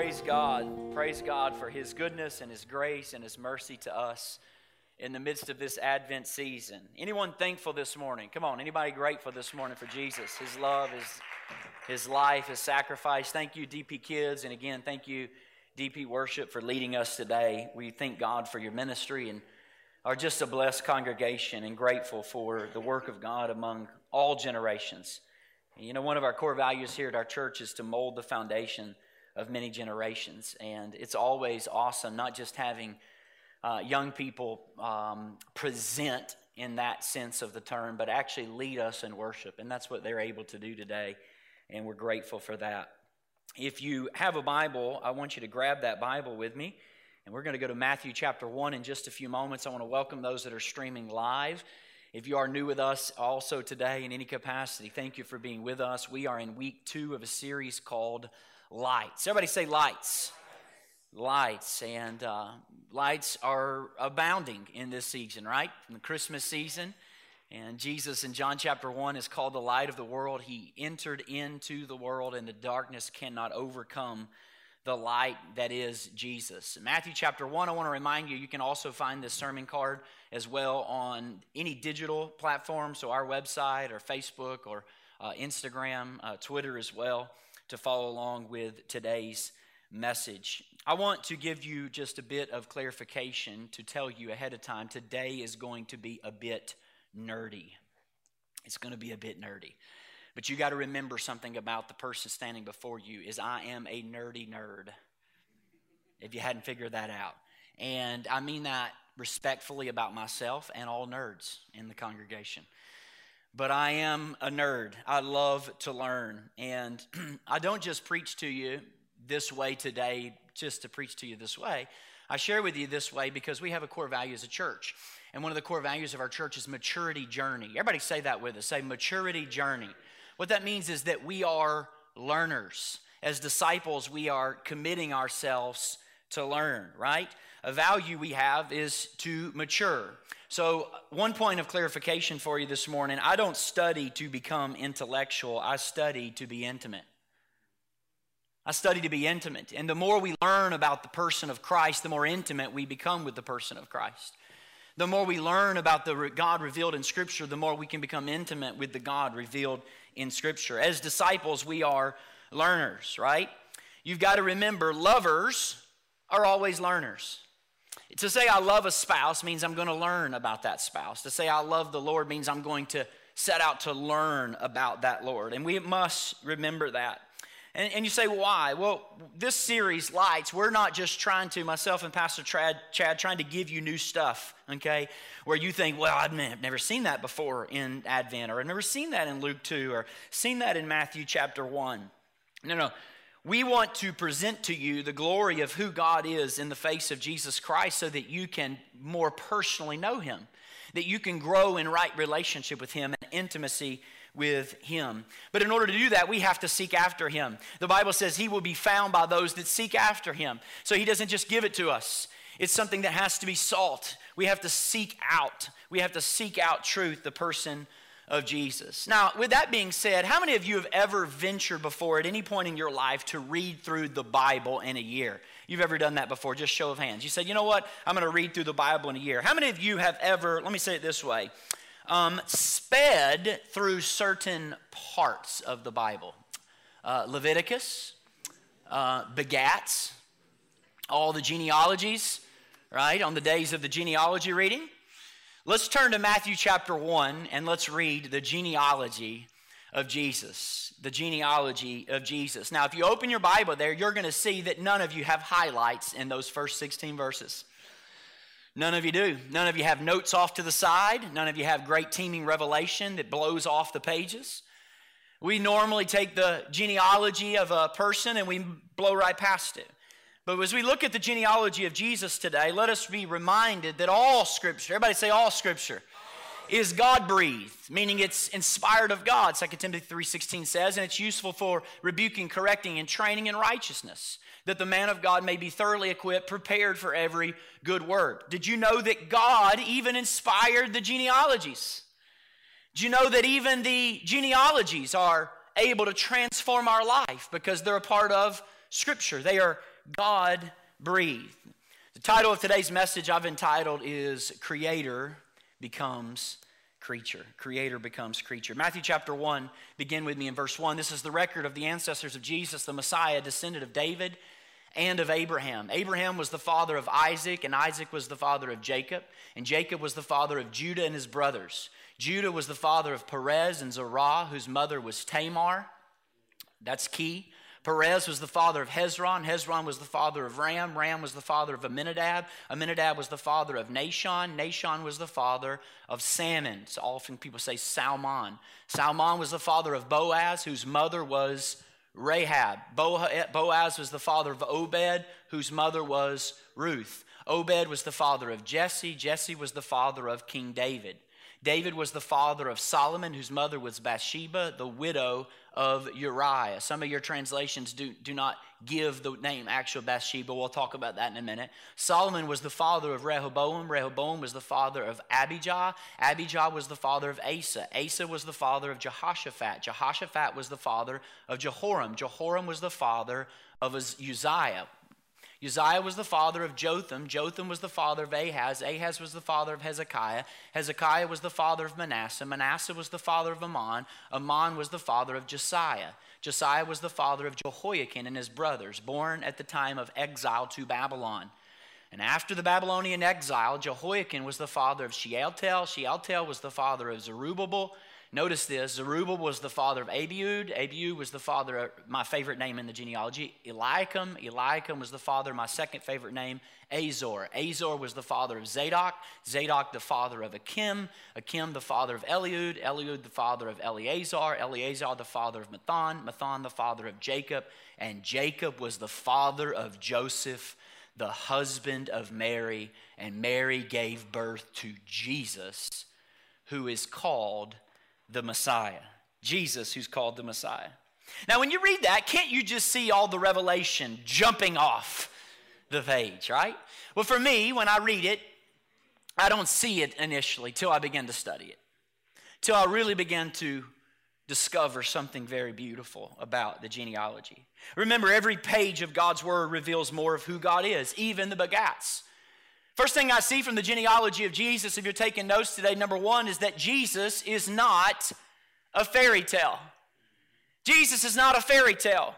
Praise God. Praise God for His goodness and His grace and His mercy to us in the midst of this Advent season. Anyone thankful this morning? Come on, anybody grateful this morning for Jesus, His love, His, His life, His sacrifice? Thank you, DP Kids. And again, thank you, DP Worship, for leading us today. We thank God for your ministry and are just a blessed congregation and grateful for the work of God among all generations. You know, one of our core values here at our church is to mold the foundation of many generations. And it's always awesome, not just having uh, young people um, present in that sense of the term, but actually lead us in worship. And that's what they're able to do today. And we're grateful for that. If you have a Bible, I want you to grab that Bible with me. And we're going to go to Matthew chapter 1 in just a few moments. I want to welcome those that are streaming live. If you are new with us also today in any capacity, thank you for being with us. We are in week two of a series called Lights. Everybody say lights lights, and uh, lights are abounding in this season, right? In the Christmas season. And Jesus in John chapter 1 is called the light of the world. He entered into the world, and the darkness cannot overcome the light that is Jesus. Matthew chapter 1, I want to remind you, you can also find this sermon card as well on any digital platform, so our website or Facebook or uh, Instagram, uh, Twitter as well, to follow along with today's message. I want to give you just a bit of clarification to tell you ahead of time. Today is going to be a bit nerdy. It's going to be a bit nerdy. But you got to remember something about the person standing before you is I am a nerdy nerd. If you hadn't figured that out. And I mean that respectfully about myself and all nerds in the congregation. But I am a nerd. I love to learn. And I don't just preach to you this way today just to preach to you this way. I share with you this way because we have a core value as a church. And one of the core values of our church is maturity journey. Everybody say that with us. Say maturity journey. What that means is that we are learners. As disciples, we are committing ourselves to learn, right? A value we have is to mature. So, one point of clarification for you this morning I don't study to become intellectual, I study to be intimate. I study to be intimate. And the more we learn about the person of Christ, the more intimate we become with the person of Christ. The more we learn about the God revealed in Scripture, the more we can become intimate with the God revealed in Scripture. As disciples, we are learners, right? You've got to remember, lovers are always learners. To say I love a spouse means I'm going to learn about that spouse. To say I love the Lord means I'm going to set out to learn about that Lord. And we must remember that. And, and you say, why? Well, this series, Lights, we're not just trying to, myself and Pastor Chad, Chad, trying to give you new stuff, okay? Where you think, well, I've never seen that before in Advent, or I've never seen that in Luke 2, or seen that in Matthew chapter 1. No, no. We want to present to you the glory of who God is in the face of Jesus Christ so that you can more personally know Him, that you can grow in right relationship with Him and intimacy with him. But in order to do that, we have to seek after him. The Bible says he will be found by those that seek after him. So he doesn't just give it to us, it's something that has to be sought. We have to seek out. We have to seek out truth, the person of Jesus. Now, with that being said, how many of you have ever ventured before at any point in your life to read through the Bible in a year? You've ever done that before? Just show of hands. You said, you know what? I'm going to read through the Bible in a year. How many of you have ever, let me say it this way, um, sped through certain parts of the Bible. Uh, Leviticus, uh, begats, all the genealogies, right, on the days of the genealogy reading. Let's turn to Matthew chapter 1 and let's read the genealogy of Jesus. The genealogy of Jesus. Now, if you open your Bible there, you're going to see that none of you have highlights in those first 16 verses. None of you do. None of you have notes off to the side. None of you have great teeming revelation that blows off the pages. We normally take the genealogy of a person and we blow right past it. But as we look at the genealogy of Jesus today, let us be reminded that all Scripture, everybody say all Scripture, is God breathed, meaning it's inspired of God, 2 Timothy 3.16 says, and it's useful for rebuking, correcting, and training in righteousness, that the man of God may be thoroughly equipped, prepared for every good work. Did you know that God even inspired the genealogies? Do you know that even the genealogies are able to transform our life because they're a part of Scripture? They are God breathed. The title of today's message I've entitled is Creator becomes creature. Creator becomes creature. Matthew chapter 1, begin with me in verse 1. This is the record of the ancestors of Jesus, the Messiah, descendant of David and of Abraham. Abraham was the father of Isaac, and Isaac was the father of Jacob, and Jacob was the father of Judah and his brothers. Judah was the father of Perez and Zerah, whose mother was Tamar. That's key. Perez was the father of Hezron. Hezron was the father of Ram. Ram was the father of Amminadab. Amminadab was the father of Nahshon. Nahshon was the father of Salmon. So often people say Salmon. Salmon was the father of Boaz, whose mother was Rahab. Boaz was the father of Obed, whose mother was Ruth. Obed was the father of Jesse. Jesse was the father of King David. David was the father of Solomon, whose mother was Bathsheba, the widow of Uriah. Some of your translations do, do not give the name actual Bathsheba. We'll talk about that in a minute. Solomon was the father of Rehoboam. Rehoboam was the father of Abijah. Abijah was the father of Asa. Asa was the father of Jehoshaphat. Jehoshaphat was the father of Jehoram. Jehoram was the father of Uzziah. Uzziah was the father of Jotham. Jotham was the father of Ahaz. Ahaz was the father of Hezekiah. Hezekiah was the father of Manasseh. Manasseh was the father of Amon. Amon was the father of Josiah. Josiah was the father of Jehoiakim and his brothers, born at the time of exile to Babylon. And after the Babylonian exile, Jehoiakim was the father of Shealtiel. Shealtiel was the father of Zerubbabel. Notice this Zerubbabel was the father of Abiud. Abiud was the father of my favorite name in the genealogy, Eliakim. Eliakim was the father of my second favorite name, Azor. Azor was the father of Zadok. Zadok, the father of Achim. Achim, the father of Eliud. Eliud, the father of Eleazar. Eleazar, the father of Matthan. Matthan, the father of Jacob. And Jacob was the father of Joseph, the husband of Mary. And Mary gave birth to Jesus, who is called the Messiah. Jesus, who's called the Messiah. Now, when you read that, can't you just see all the revelation jumping off the page, right? Well, for me, when I read it, I don't see it initially till I begin to study it, till I really begin to discover something very beautiful about the genealogy. Remember, every page of God's Word reveals more of who God is, even the begats. First thing I see from the genealogy of Jesus, if you're taking notes today, number one is that Jesus is not a fairy tale. Jesus is not a fairy tale.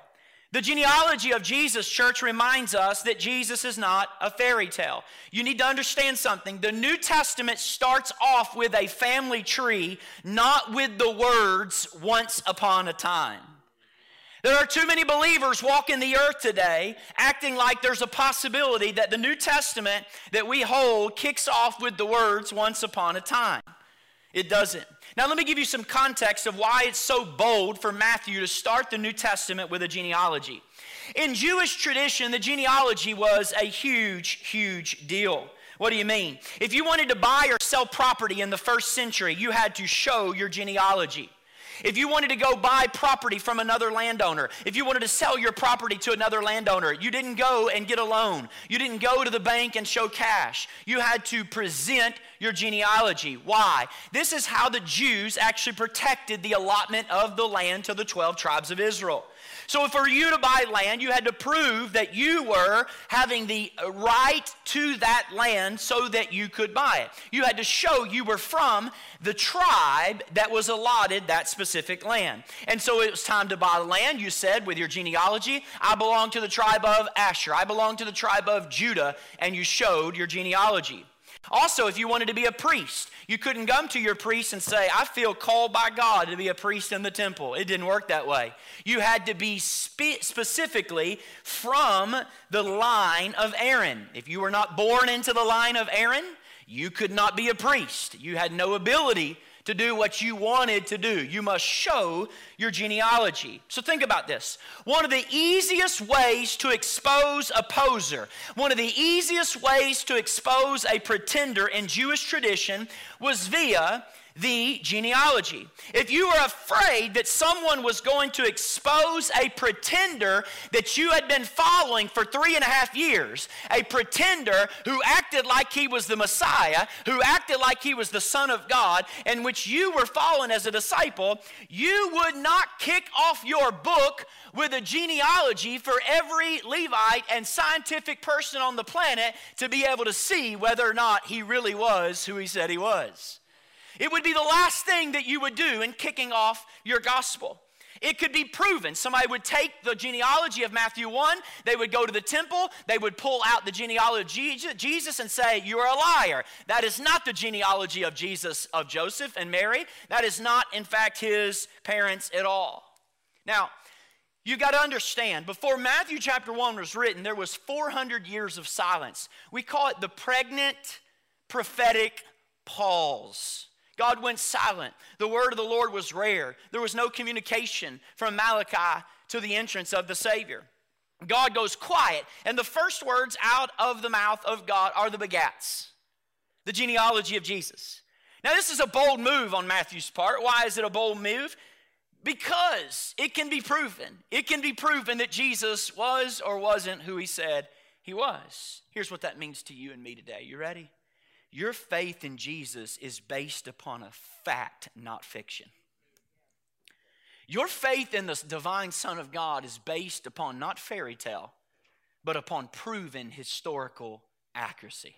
The genealogy of Jesus, church, reminds us that Jesus is not a fairy tale. You need to understand something. The New Testament starts off with a family tree, not with the words once upon a time. There are too many believers walking the earth today acting like there's a possibility that the New Testament that we hold kicks off with the words once upon a time. It doesn't. Now, let me give you some context of why it's so bold for Matthew to start the New Testament with a genealogy. In Jewish tradition, the genealogy was a huge, huge deal. What do you mean? If you wanted to buy or sell property in the first century, you had to show your genealogy. If you wanted to go buy property from another landowner, if you wanted to sell your property to another landowner, you didn't go and get a loan. You didn't go to the bank and show cash. You had to present your genealogy. Why? This is how the Jews actually protected the allotment of the land to the 12 tribes of Israel. So, for you to buy land, you had to prove that you were having the right to that land so that you could buy it. You had to show you were from the tribe that was allotted that specific land. And so it was time to buy land. You said with your genealogy, I belong to the tribe of Asher, I belong to the tribe of Judah, and you showed your genealogy. Also, if you wanted to be a priest, you couldn't come to your priest and say, I feel called by God to be a priest in the temple. It didn't work that way. You had to be spe- specifically from the line of Aaron. If you were not born into the line of Aaron, you could not be a priest. You had no ability to do what you wanted to do. You must show your genealogy. So think about this. One of the easiest ways to expose a poser, one of the easiest ways to expose a pretender in Jewish tradition was via the genealogy. If you were afraid that someone was going to expose a pretender that you had been following for three and a half years, a pretender who acted like he was the Messiah, who acted like he was the Son of God, and which you were following as a disciple, you would not kick off your book with a genealogy for every Levite and scientific person on the planet to be able to see whether or not he really was who he said he was. It would be the last thing that you would do in kicking off your gospel. It could be proven. Somebody would take the genealogy of Matthew 1, they would go to the temple, they would pull out the genealogy of Jesus and say, You are a liar. That is not the genealogy of Jesus, of Joseph and Mary. That is not, in fact, his parents at all. Now, you got to understand, before Matthew chapter 1 was written, there was 400 years of silence. We call it the pregnant prophetic pause. God went silent. The word of the Lord was rare. There was no communication from Malachi to the entrance of the Savior. God goes quiet, and the first words out of the mouth of God are the begats, the genealogy of Jesus. Now, this is a bold move on Matthew's part. Why is it a bold move? Because it can be proven. It can be proven that Jesus was or wasn't who he said he was. Here's what that means to you and me today. You ready? Your faith in Jesus is based upon a fact, not fiction. Your faith in the divine Son of God is based upon not fairy tale, but upon proven historical accuracy.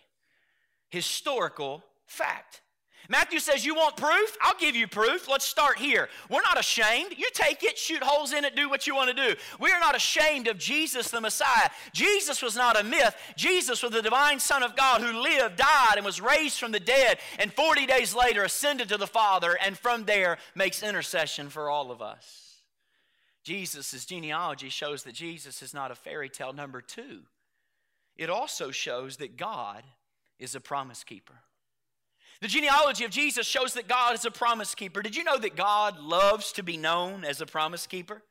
Historical fact. Matthew says, You want proof? I'll give you proof. Let's start here. We're not ashamed. You take it, shoot holes in it, do what you want to do. We are not ashamed of Jesus the Messiah. Jesus was not a myth. Jesus was the divine Son of God who lived, died, and was raised from the dead, and 40 days later ascended to the Father, and from there makes intercession for all of us. Jesus' genealogy shows that Jesus is not a fairy tale. Number two, it also shows that God is a promise keeper. The genealogy of Jesus shows that God is a promise keeper. Did you know that God loves to be known as a promise keeper?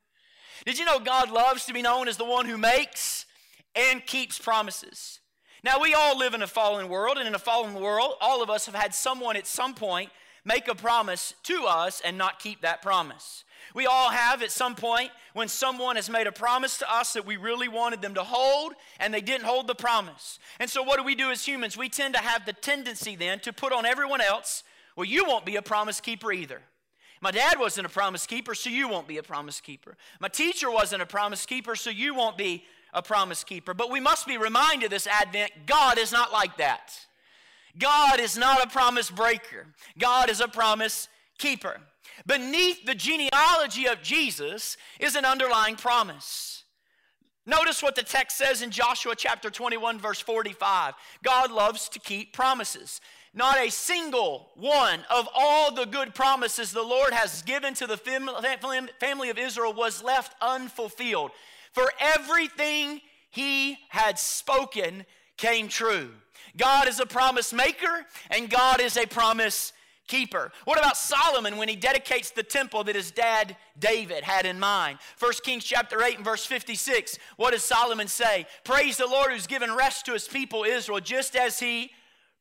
Did you know God loves to be known as the one who makes and keeps promises? Now, we all live in a fallen world, and in a fallen world, all of us have had someone at some point make a promise to us and not keep that promise. We all have at some point when someone has made a promise to us that we really wanted them to hold and they didn't hold the promise. And so, what do we do as humans? We tend to have the tendency then to put on everyone else, well, you won't be a promise keeper either. My dad wasn't a promise keeper, so you won't be a promise keeper. My teacher wasn't a promise keeper, so you won't be a promise keeper. But we must be reminded this Advent God is not like that. God is not a promise breaker, God is a promise keeper. Beneath the genealogy of Jesus is an underlying promise. Notice what the text says in Joshua chapter 21, verse 45. God loves to keep promises. Not a single one of all the good promises the Lord has given to the family of Israel was left unfulfilled. For everything he had spoken came true. God is a promise maker, and God is a promise keeper. What about Solomon when he dedicates the temple that his dad David had in mind? 1 Kings chapter 8 and verse 56. What does Solomon say? Praise the Lord who's given rest to his people Israel just as he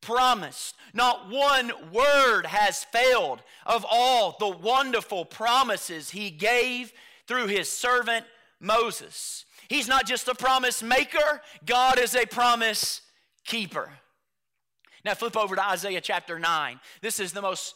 promised. Not one word has failed of all the wonderful promises he gave through his servant Moses. He's not just a promise maker, God is a promise keeper. Now flip over to Isaiah chapter 9. This is the most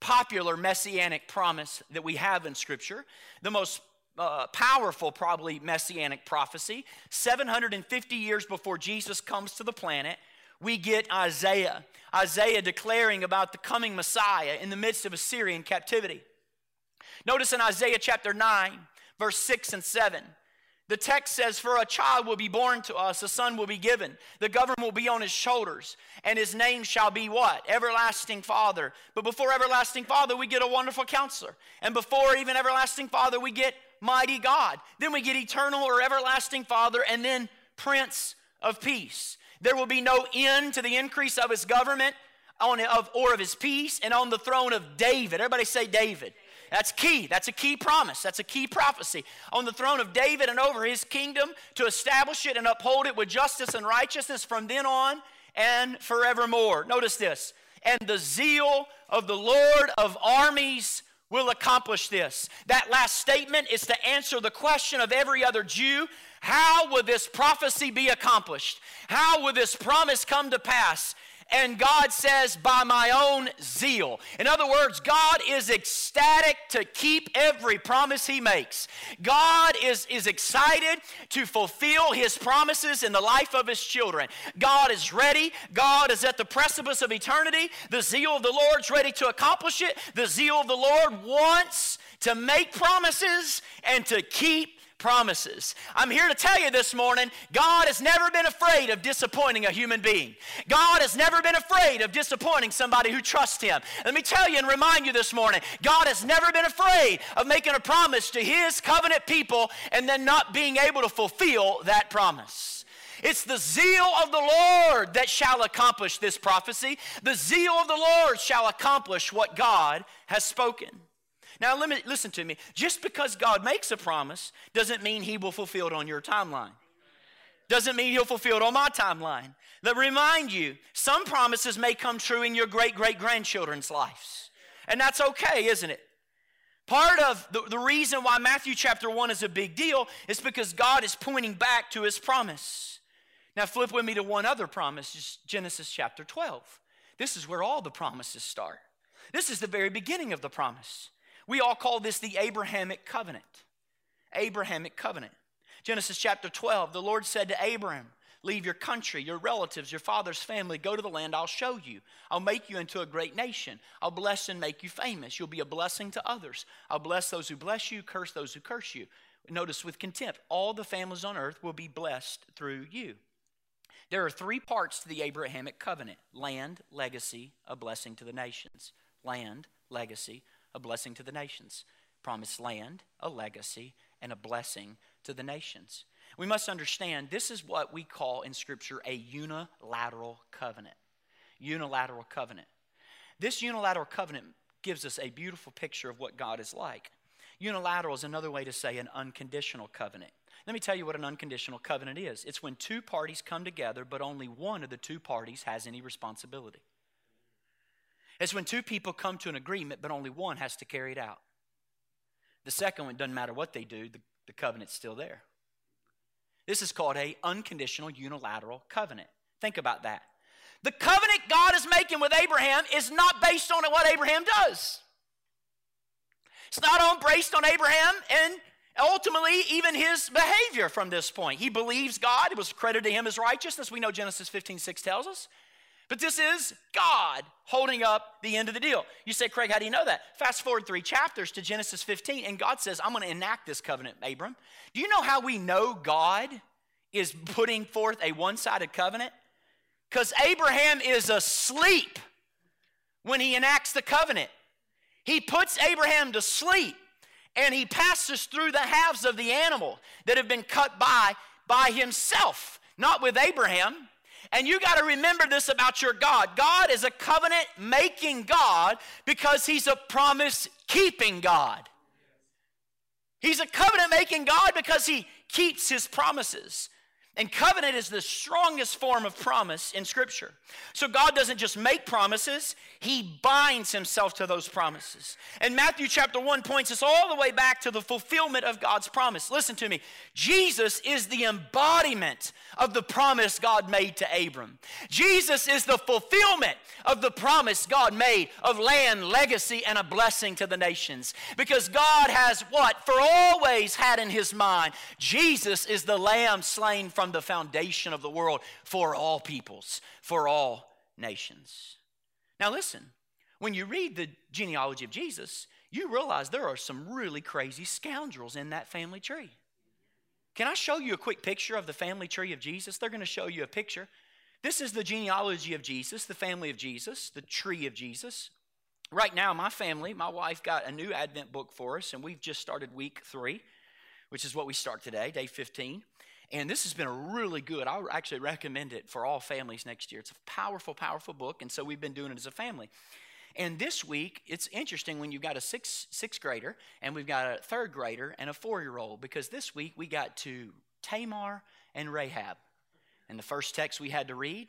popular messianic promise that we have in Scripture, the most uh, powerful, probably, messianic prophecy. 750 years before Jesus comes to the planet, we get Isaiah. Isaiah declaring about the coming Messiah in the midst of Assyrian captivity. Notice in Isaiah chapter 9, verse 6 and 7. The text says, For a child will be born to us, a son will be given. The government will be on his shoulders, and his name shall be what? Everlasting Father. But before Everlasting Father, we get a wonderful counselor. And before even Everlasting Father, we get Mighty God. Then we get Eternal or Everlasting Father, and then Prince of Peace. There will be no end to the increase of his government on of or of his peace and on the throne of David. Everybody say David. That's key. That's a key promise. That's a key prophecy. On the throne of David and over his kingdom to establish it and uphold it with justice and righteousness from then on and forevermore. Notice this. And the zeal of the Lord of armies will accomplish this. That last statement is to answer the question of every other Jew how will this prophecy be accomplished? How will this promise come to pass? And God says, by my own zeal. In other words, God is ecstatic to keep every promise He makes. God is, is excited to fulfill His promises in the life of His children. God is ready. God is at the precipice of eternity. The zeal of the Lord's ready to accomplish it. The zeal of the Lord wants to make promises and to keep promises. I'm here to tell you this morning God has never been afraid of disappointing a human being. God has never been afraid of disappointing somebody who trusts Him. Let me tell you and remind you this morning God has never been afraid of making a promise to His covenant people and then not being able to fulfill that promise. It's the zeal of the Lord that shall accomplish this prophecy. The zeal of the Lord shall accomplish what God has spoken. Now, me, listen to me. Just because God makes a promise doesn't mean He will fulfill it on your timeline. Doesn't mean He'll fulfill it on my timeline. Let remind you, some promises may come true in your great great grandchildren's lives. And that's okay, isn't it? Part of the, the reason why Matthew chapter 1 is a big deal is because God is pointing back to His promise. Now, flip with me to one other promise, Genesis chapter 12. This is where all the promises start. This is the very beginning of the promise. We all call this the Abrahamic covenant. Abrahamic covenant. Genesis chapter 12, the Lord said to Abraham, Leave your country, your relatives, your father's family, go to the land I'll show you. I'll make you into a great nation. I'll bless and make you famous. You'll be a blessing to others. I'll bless those who bless you, curse those who curse you. Notice with contempt, all the families on earth will be blessed through you. There are three parts to the Abrahamic covenant land, legacy, a blessing to the nations. Land, legacy, a blessing to the nations. Promised land, a legacy, and a blessing to the nations. We must understand this is what we call in Scripture a unilateral covenant. Unilateral covenant. This unilateral covenant gives us a beautiful picture of what God is like. Unilateral is another way to say an unconditional covenant. Let me tell you what an unconditional covenant is it's when two parties come together, but only one of the two parties has any responsibility. It's when two people come to an agreement, but only one has to carry it out. The second one doesn't matter what they do, the, the covenant's still there. This is called a unconditional unilateral covenant. Think about that. The covenant God is making with Abraham is not based on what Abraham does. It's not on, based on Abraham and ultimately even his behavior from this point. He believes God. It was credited to him as righteousness. We know Genesis 15, 6 tells us. But this is God holding up the end of the deal. You say, Craig, how do you know that? Fast forward three chapters to Genesis 15, and God says, I'm going to enact this covenant, Abram. Do you know how we know God is putting forth a one sided covenant? Because Abraham is asleep when he enacts the covenant. He puts Abraham to sleep and he passes through the halves of the animal that have been cut by by himself, not with Abraham. And you got to remember this about your God. God is a covenant making God because He's a promise keeping God. He's a covenant making God because He keeps His promises. And covenant is the strongest form of promise in Scripture. So God doesn't just make promises, He binds Himself to those promises. And Matthew chapter 1 points us all the way back to the fulfillment of God's promise. Listen to me Jesus is the embodiment of the promise God made to Abram. Jesus is the fulfillment of the promise God made of land, legacy, and a blessing to the nations. Because God has what? For always had in His mind Jesus is the lamb slain from from the foundation of the world for all peoples, for all nations. Now, listen, when you read the genealogy of Jesus, you realize there are some really crazy scoundrels in that family tree. Can I show you a quick picture of the family tree of Jesus? They're going to show you a picture. This is the genealogy of Jesus, the family of Jesus, the tree of Jesus. Right now, my family, my wife got a new Advent book for us, and we've just started week three, which is what we start today, day 15. And this has been a really good, I actually recommend it for all families next year. It's a powerful, powerful book. And so we've been doing it as a family. And this week, it's interesting when you've got a six, sixth grader and we've got a third grader and a four year old because this week we got to Tamar and Rahab. And the first text we had to read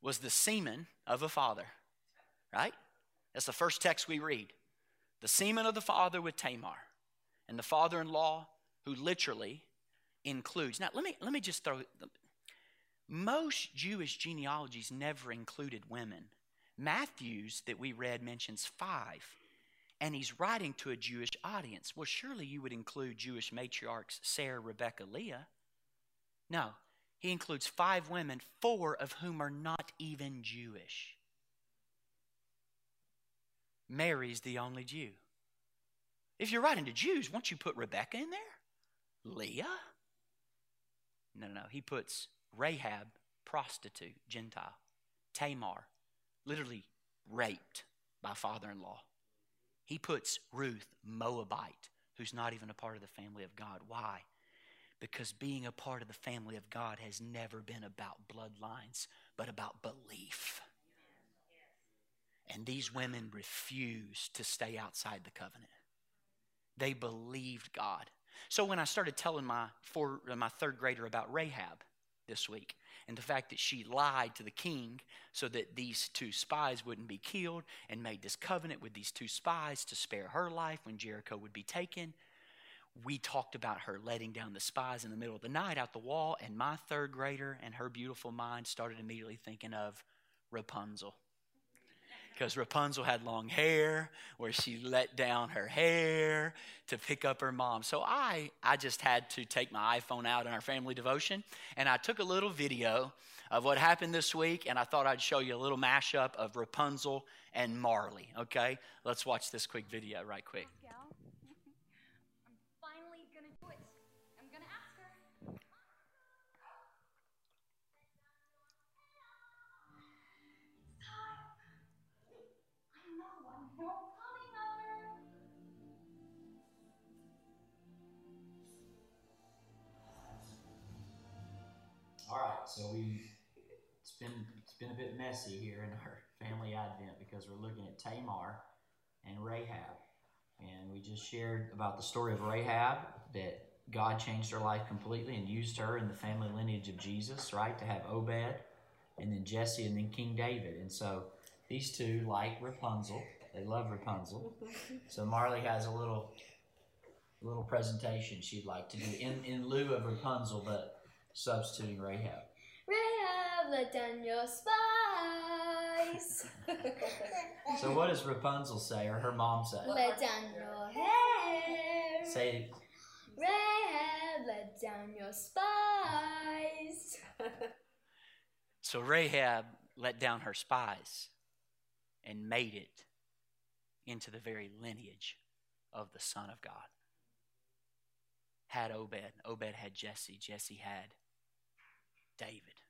was the semen of a father, right? That's the first text we read. The semen of the father with Tamar and the father in law who literally includes. Now, let me, let me just throw. Most Jewish genealogies never included women. Matthew's that we read mentions five, and he's writing to a Jewish audience. Well, surely you would include Jewish matriarchs Sarah, Rebecca, Leah. No, he includes five women, four of whom are not even Jewish. Mary's the only Jew. If you're writing to Jews, won't you put Rebecca in there? Leah? No, no, no. He puts Rahab, prostitute, Gentile, Tamar, literally raped by father in law. He puts Ruth, Moabite, who's not even a part of the family of God. Why? Because being a part of the family of God has never been about bloodlines, but about belief. And these women refused to stay outside the covenant. They believed God. So when I started telling my four, uh, my third grader about Rahab this week, and the fact that she lied to the king so that these two spies wouldn't be killed and made this covenant with these two spies to spare her life when Jericho would be taken. We talked about her letting down the spies in the middle of the night out the wall, and my third grader and her beautiful mind started immediately thinking of Rapunzel because Rapunzel had long hair where she let down her hair to pick up her mom. So I, I just had to take my iPhone out in our family devotion and I took a little video of what happened this week and I thought I'd show you a little mashup of Rapunzel and Marley. Okay, let's watch this quick video right quick. So we it's been it's been a bit messy here in our family advent because we're looking at Tamar and Rahab, and we just shared about the story of Rahab that God changed her life completely and used her in the family lineage of Jesus, right, to have Obed, and then Jesse, and then King David, and so these two like Rapunzel. They love Rapunzel. So Marley has a little little presentation she'd like to do in, in lieu of Rapunzel, but substituting Rahab. Rahab, let down your spies. so what does Rapunzel say, or her mom say? Let down your hair. Say. Rahab, let down your spies. so Rahab let down her spies and made it into the very lineage of the Son of God. Had Obed. Obed had Jesse. Jesse had David.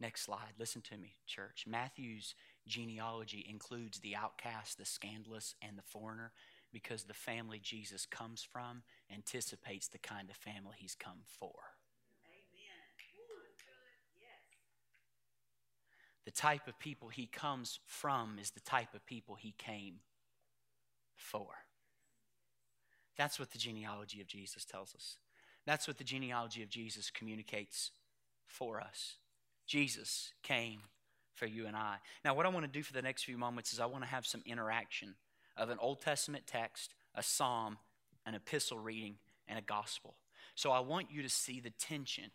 Next slide. Listen to me, church. Matthew's genealogy includes the outcast, the scandalous, and the foreigner because the family Jesus comes from anticipates the kind of family he's come for. The type of people he comes from is the type of people he came for. That's what the genealogy of Jesus tells us. That's what the genealogy of Jesus communicates for us. Jesus came for you and I. Now, what I want to do for the next few moments is I want to have some interaction of an Old Testament text, a psalm, an epistle reading, and a gospel. So I want you to see the tension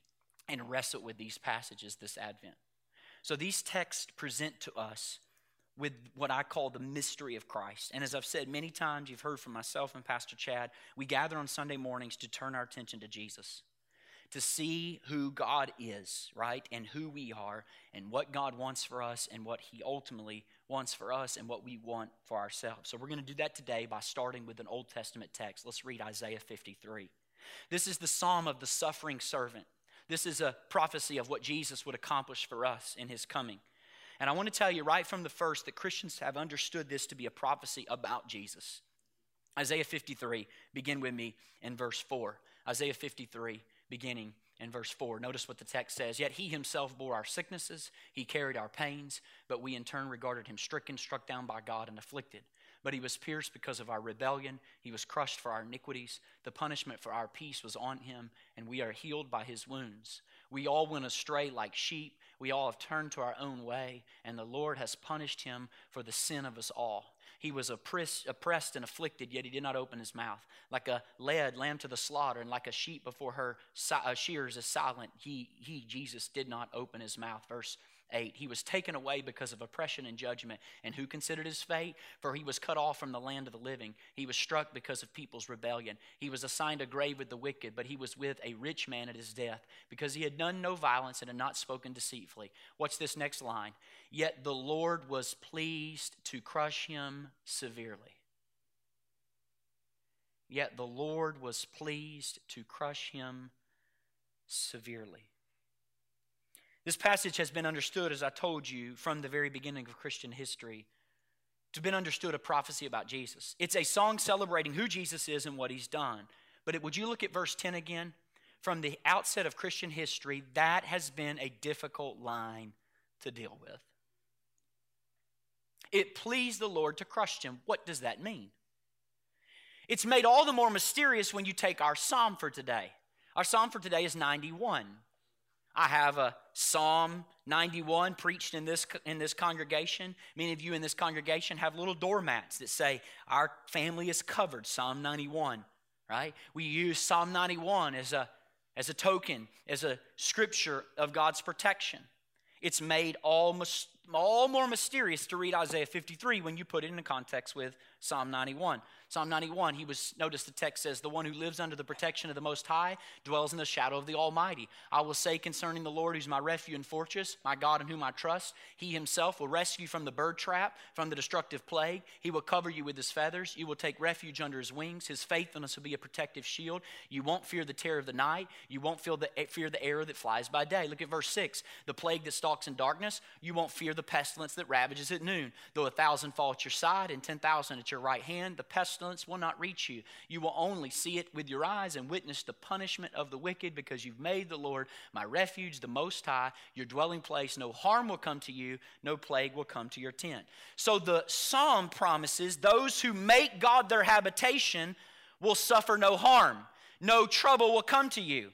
and wrestle with these passages this Advent. So these texts present to us with what I call the mystery of Christ. And as I've said many times, you've heard from myself and Pastor Chad, we gather on Sunday mornings to turn our attention to Jesus to see who God is, right? And who we are, and what God wants for us, and what He ultimately wants for us, and what we want for ourselves. So, we're going to do that today by starting with an Old Testament text. Let's read Isaiah 53. This is the psalm of the suffering servant. This is a prophecy of what Jesus would accomplish for us in His coming. And I want to tell you right from the first that Christians have understood this to be a prophecy about Jesus. Isaiah 53, begin with me in verse 4. Isaiah 53, beginning in verse 4. Notice what the text says. Yet he himself bore our sicknesses, he carried our pains, but we in turn regarded him stricken, struck down by God, and afflicted. But he was pierced because of our rebellion, he was crushed for our iniquities. The punishment for our peace was on him, and we are healed by his wounds. We all went astray like sheep, we all have turned to our own way, and the Lord has punished him for the sin of us all. He was oppressed and afflicted, yet he did not open his mouth. Like a led lamb to the slaughter, and like a sheep before her uh, shears is silent, he, he, Jesus, did not open his mouth. Verse 8. He was taken away because of oppression and judgment. And who considered his fate? For he was cut off from the land of the living. He was struck because of people's rebellion. He was assigned a grave with the wicked, but he was with a rich man at his death because he had done no violence and had not spoken deceitfully. What's this next line? Yet the Lord was pleased to crush him severely. Yet the Lord was pleased to crush him severely. This passage has been understood, as I told you, from the very beginning of Christian history, to been understood a prophecy about Jesus. It's a song celebrating who Jesus is and what he's done. But would you look at verse 10 again? From the outset of Christian history, that has been a difficult line to deal with. It pleased the Lord to crush him. What does that mean? It's made all the more mysterious when you take our psalm for today. Our psalm for today is 91. I have a Psalm 91 preached in this, in this congregation. Many of you in this congregation have little doormats that say, Our family is covered, Psalm 91, right? We use Psalm 91 as a, as a token, as a scripture of God's protection. It's made all, all more mysterious to read Isaiah 53 when you put it in context with Psalm 91. Psalm 91, he was, notice the text says, The one who lives under the protection of the Most High dwells in the shadow of the Almighty. I will say concerning the Lord, who's my refuge and fortress, my God in whom I trust, he himself will rescue from the bird trap, from the destructive plague. He will cover you with his feathers. You will take refuge under his wings. His faithfulness will be a protective shield. You won't fear the terror of the night. You won't feel the, fear the arrow that flies by day. Look at verse 6. The plague that stalks in darkness, you won't fear the pestilence that ravages at noon. Though a thousand fall at your side and 10,000 at your right hand, the pestilence will not reach you. You will only see it with your eyes and witness the punishment of the wicked because you've made the Lord my refuge, the Most High, your dwelling place. No harm will come to you, no plague will come to your tent. So the psalm promises those who make God their habitation will suffer no harm, no trouble will come to you.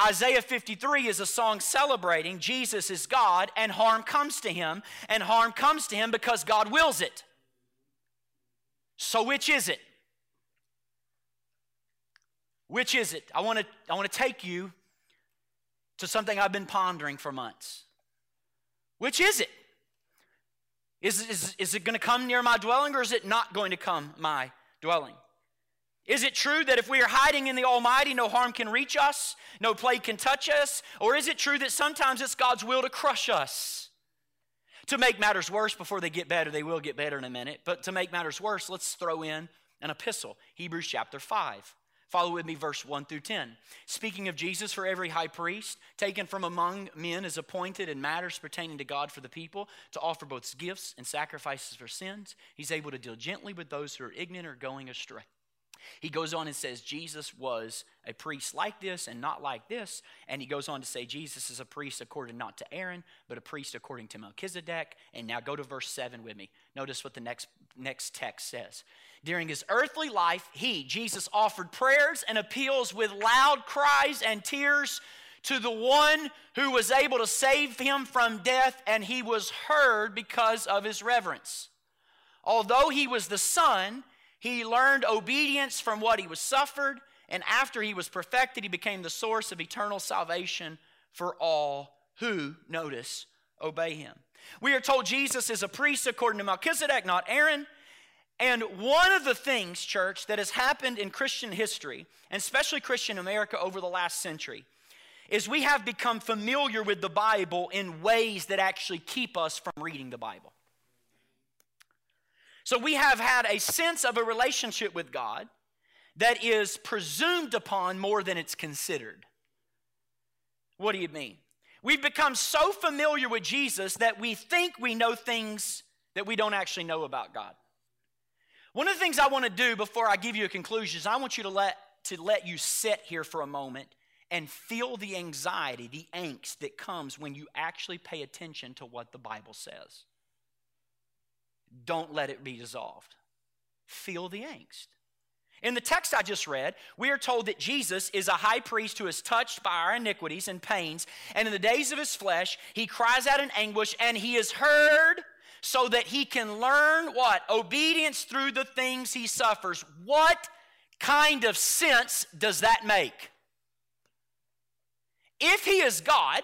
Isaiah 53 is a song celebrating Jesus is God and harm comes to him, and harm comes to him because God wills it. So, which is it? Which is it? I want to I want to take you to something I've been pondering for months. Which is it? Is, is, is it going to come near my dwelling or is it not going to come my dwelling? Is it true that if we are hiding in the Almighty, no harm can reach us, no plague can touch us? Or is it true that sometimes it's God's will to crush us? To make matters worse, before they get better, they will get better in a minute, but to make matters worse, let's throw in an epistle, Hebrews chapter 5. Follow with me, verse 1 through 10. Speaking of Jesus for every high priest, taken from among men, is appointed in matters pertaining to God for the people, to offer both gifts and sacrifices for sins. He's able to deal gently with those who are ignorant or going astray. He goes on and says Jesus was a priest like this and not like this. And he goes on to say Jesus is a priest according not to Aaron, but a priest according to Melchizedek. And now go to verse 7 with me. Notice what the next, next text says. During his earthly life, he, Jesus, offered prayers and appeals with loud cries and tears to the one who was able to save him from death, and he was heard because of his reverence. Although he was the Son, he learned obedience from what he was suffered, and after he was perfected, he became the source of eternal salvation for all who, notice, obey him. We are told Jesus is a priest according to Melchizedek, not Aaron. And one of the things, church, that has happened in Christian history, and especially Christian America over the last century, is we have become familiar with the Bible in ways that actually keep us from reading the Bible. So we have had a sense of a relationship with God that is presumed upon more than it's considered. What do you mean? We've become so familiar with Jesus that we think we know things that we don't actually know about God. One of the things I want to do before I give you a conclusion is I want you to let to let you sit here for a moment and feel the anxiety, the angst that comes when you actually pay attention to what the Bible says. Don't let it be dissolved. Feel the angst. In the text I just read, we are told that Jesus is a high priest who is touched by our iniquities and pains, and in the days of his flesh, he cries out in anguish, and he is heard so that he can learn what? Obedience through the things he suffers. What kind of sense does that make? If he is God,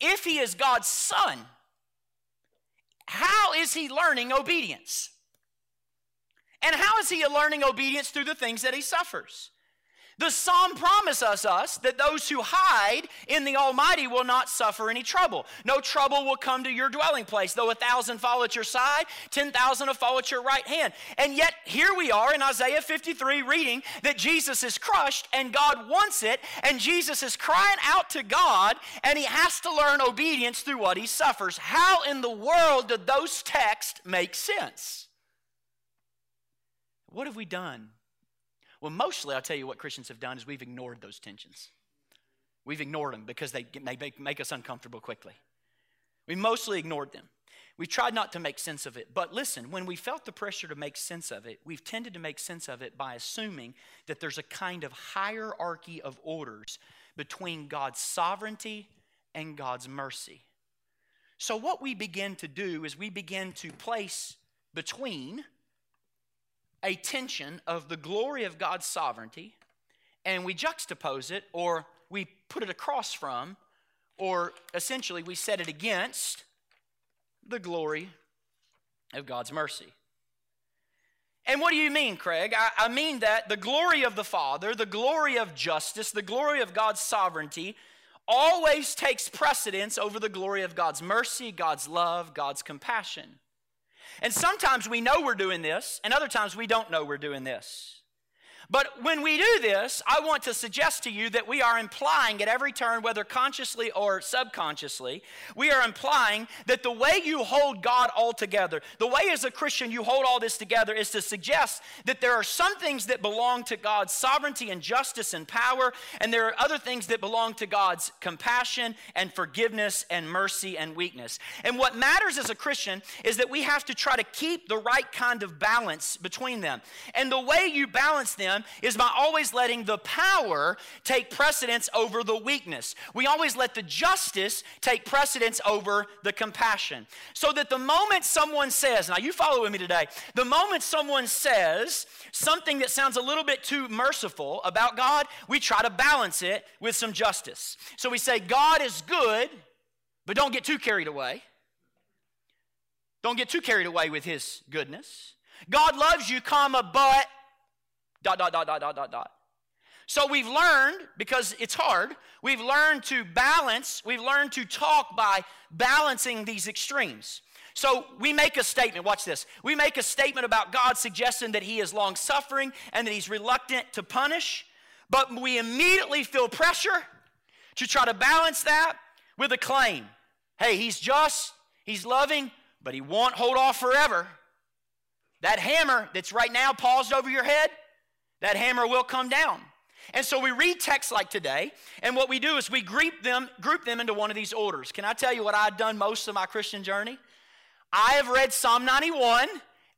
if he is God's son, how is he learning obedience? And how is he learning obedience through the things that he suffers? The psalm promises us that those who hide in the Almighty will not suffer any trouble. No trouble will come to your dwelling place, though a thousand fall at your side, 10,000 will fall at your right hand. And yet, here we are in Isaiah 53 reading that Jesus is crushed and God wants it, and Jesus is crying out to God, and he has to learn obedience through what he suffers. How in the world do those texts make sense? What have we done well, mostly, I'll tell you what Christians have done is we've ignored those tensions. We've ignored them because they make, make us uncomfortable quickly. We mostly ignored them. We tried not to make sense of it. But listen, when we felt the pressure to make sense of it, we've tended to make sense of it by assuming that there's a kind of hierarchy of orders between God's sovereignty and God's mercy. So, what we begin to do is we begin to place between a tension of the glory of God's sovereignty and we juxtapose it or we put it across from or essentially we set it against the glory of God's mercy. And what do you mean, Craig? I, I, mean that the glory of the Father, the glory of justice, the glory of God's sovereignty always takes precedence over the glory of God's mercy, God's love, God's compassion. And sometimes we know we're doing this, and other times we don't know we're doing this. But when we do this, I want to suggest to you that we are implying at every turn, whether consciously or subconsciously, we are implying that the way you hold God all together, the way as a Christian you hold all this together is to suggest that there are some things that belong to God's sovereignty and justice and power, and there are other things that belong to God's compassion and forgiveness and mercy and weakness. And what matters as a Christian is that we have to try to keep the right kind of balance between them. And the way you balance them is by always letting the power take precedence over the weakness. We always let the justice take precedence over the compassion. So that the moment someone says, now you follow with me today, the moment someone says something that sounds a little bit too merciful about God, we try to balance it with some justice. So we say, God is good, but don't get too carried away. Don't get too carried away with his goodness. God loves you, comma, but Dot, dot, dot, dot, dot, dot, dot. So we've learned, because it's hard, we've learned to balance, we've learned to talk by balancing these extremes. So we make a statement, watch this. We make a statement about God suggesting that He is long suffering and that He's reluctant to punish, but we immediately feel pressure to try to balance that with a claim. Hey, He's just, He's loving, but He won't hold off forever. That hammer that's right now paused over your head, that hammer will come down. And so we read texts like today, and what we do is we group them, group them into one of these orders. Can I tell you what I've done most of my Christian journey? I have read Psalm 91,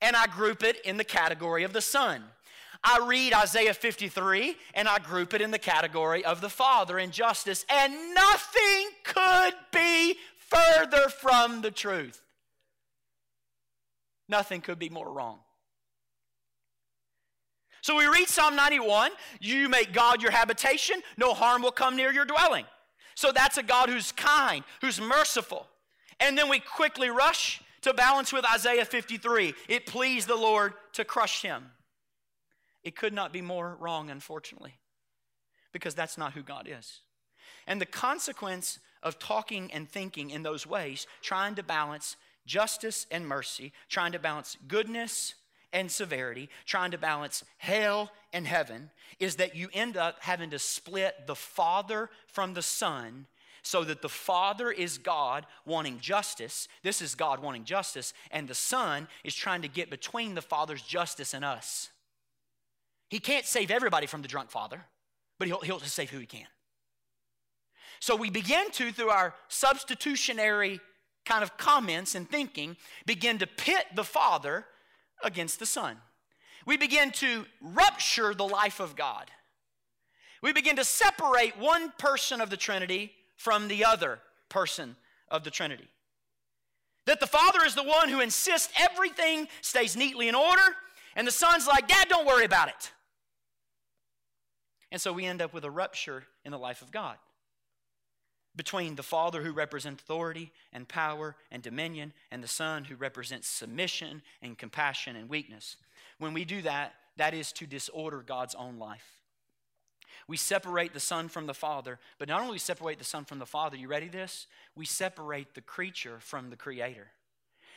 and I group it in the category of the Son. I read Isaiah 53, and I group it in the category of the Father and justice, and nothing could be further from the truth. Nothing could be more wrong. So we read Psalm 91 you make God your habitation, no harm will come near your dwelling. So that's a God who's kind, who's merciful. And then we quickly rush to balance with Isaiah 53. It pleased the Lord to crush him. It could not be more wrong, unfortunately, because that's not who God is. And the consequence of talking and thinking in those ways, trying to balance justice and mercy, trying to balance goodness and severity, trying to balance hell and heaven, is that you end up having to split the Father from the Son so that the Father is God wanting justice. This is God wanting justice, and the Son is trying to get between the Father's justice and us. He can't save everybody from the drunk Father, but he'll, he'll save who he can. So we begin to, through our substitutionary kind of comments and thinking, begin to pit the Father against the Son. We begin to rupture the life of God. We begin to separate one person of the Trinity from the other person of the Trinity. That the Father is the one who insists everything stays neatly in order, and the Son's like, Dad, don't worry about it. And so we end up with a rupture in the life of God between the Father who represents authority and power and dominion and the Son who represents submission and compassion and weakness. When we do that, that is to disorder God's own life. We separate the Son from the Father, but not only separate the Son from the Father, you ready this? We separate the creature from the Creator.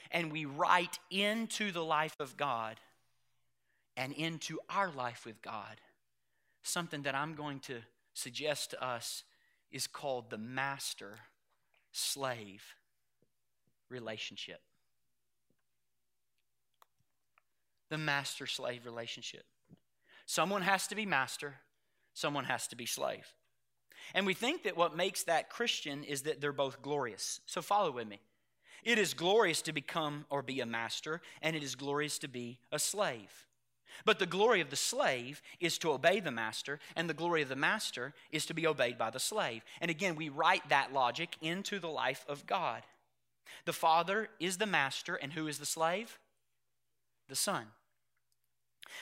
And we write into the life of God and into our life with God something that I'm going to suggest to us is called the master slave relationship. The master slave relationship. Someone has to be master, someone has to be slave. And we think that what makes that Christian is that they're both glorious. So follow with me. It is glorious to become or be a master, and it is glorious to be a slave. But the glory of the slave is to obey the master, and the glory of the master is to be obeyed by the slave. And again, we write that logic into the life of God. The Father is the master, and who is the slave? The Son.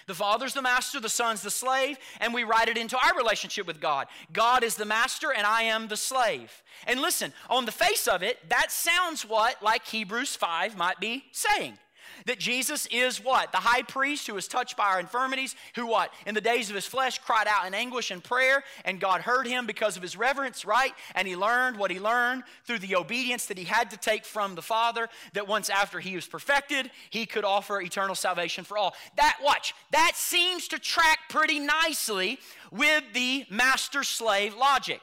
The Father's the master, the Son's the slave, and we write it into our relationship with God. God is the master, and I am the slave. And listen, on the face of it, that sounds what, like Hebrews 5 might be saying. That Jesus is what? The high priest who was touched by our infirmities, who what? In the days of his flesh cried out in anguish and prayer, and God heard him because of his reverence, right? And he learned what he learned through the obedience that he had to take from the Father, that once after he was perfected, he could offer eternal salvation for all. That, watch, that seems to track pretty nicely with the master slave logic.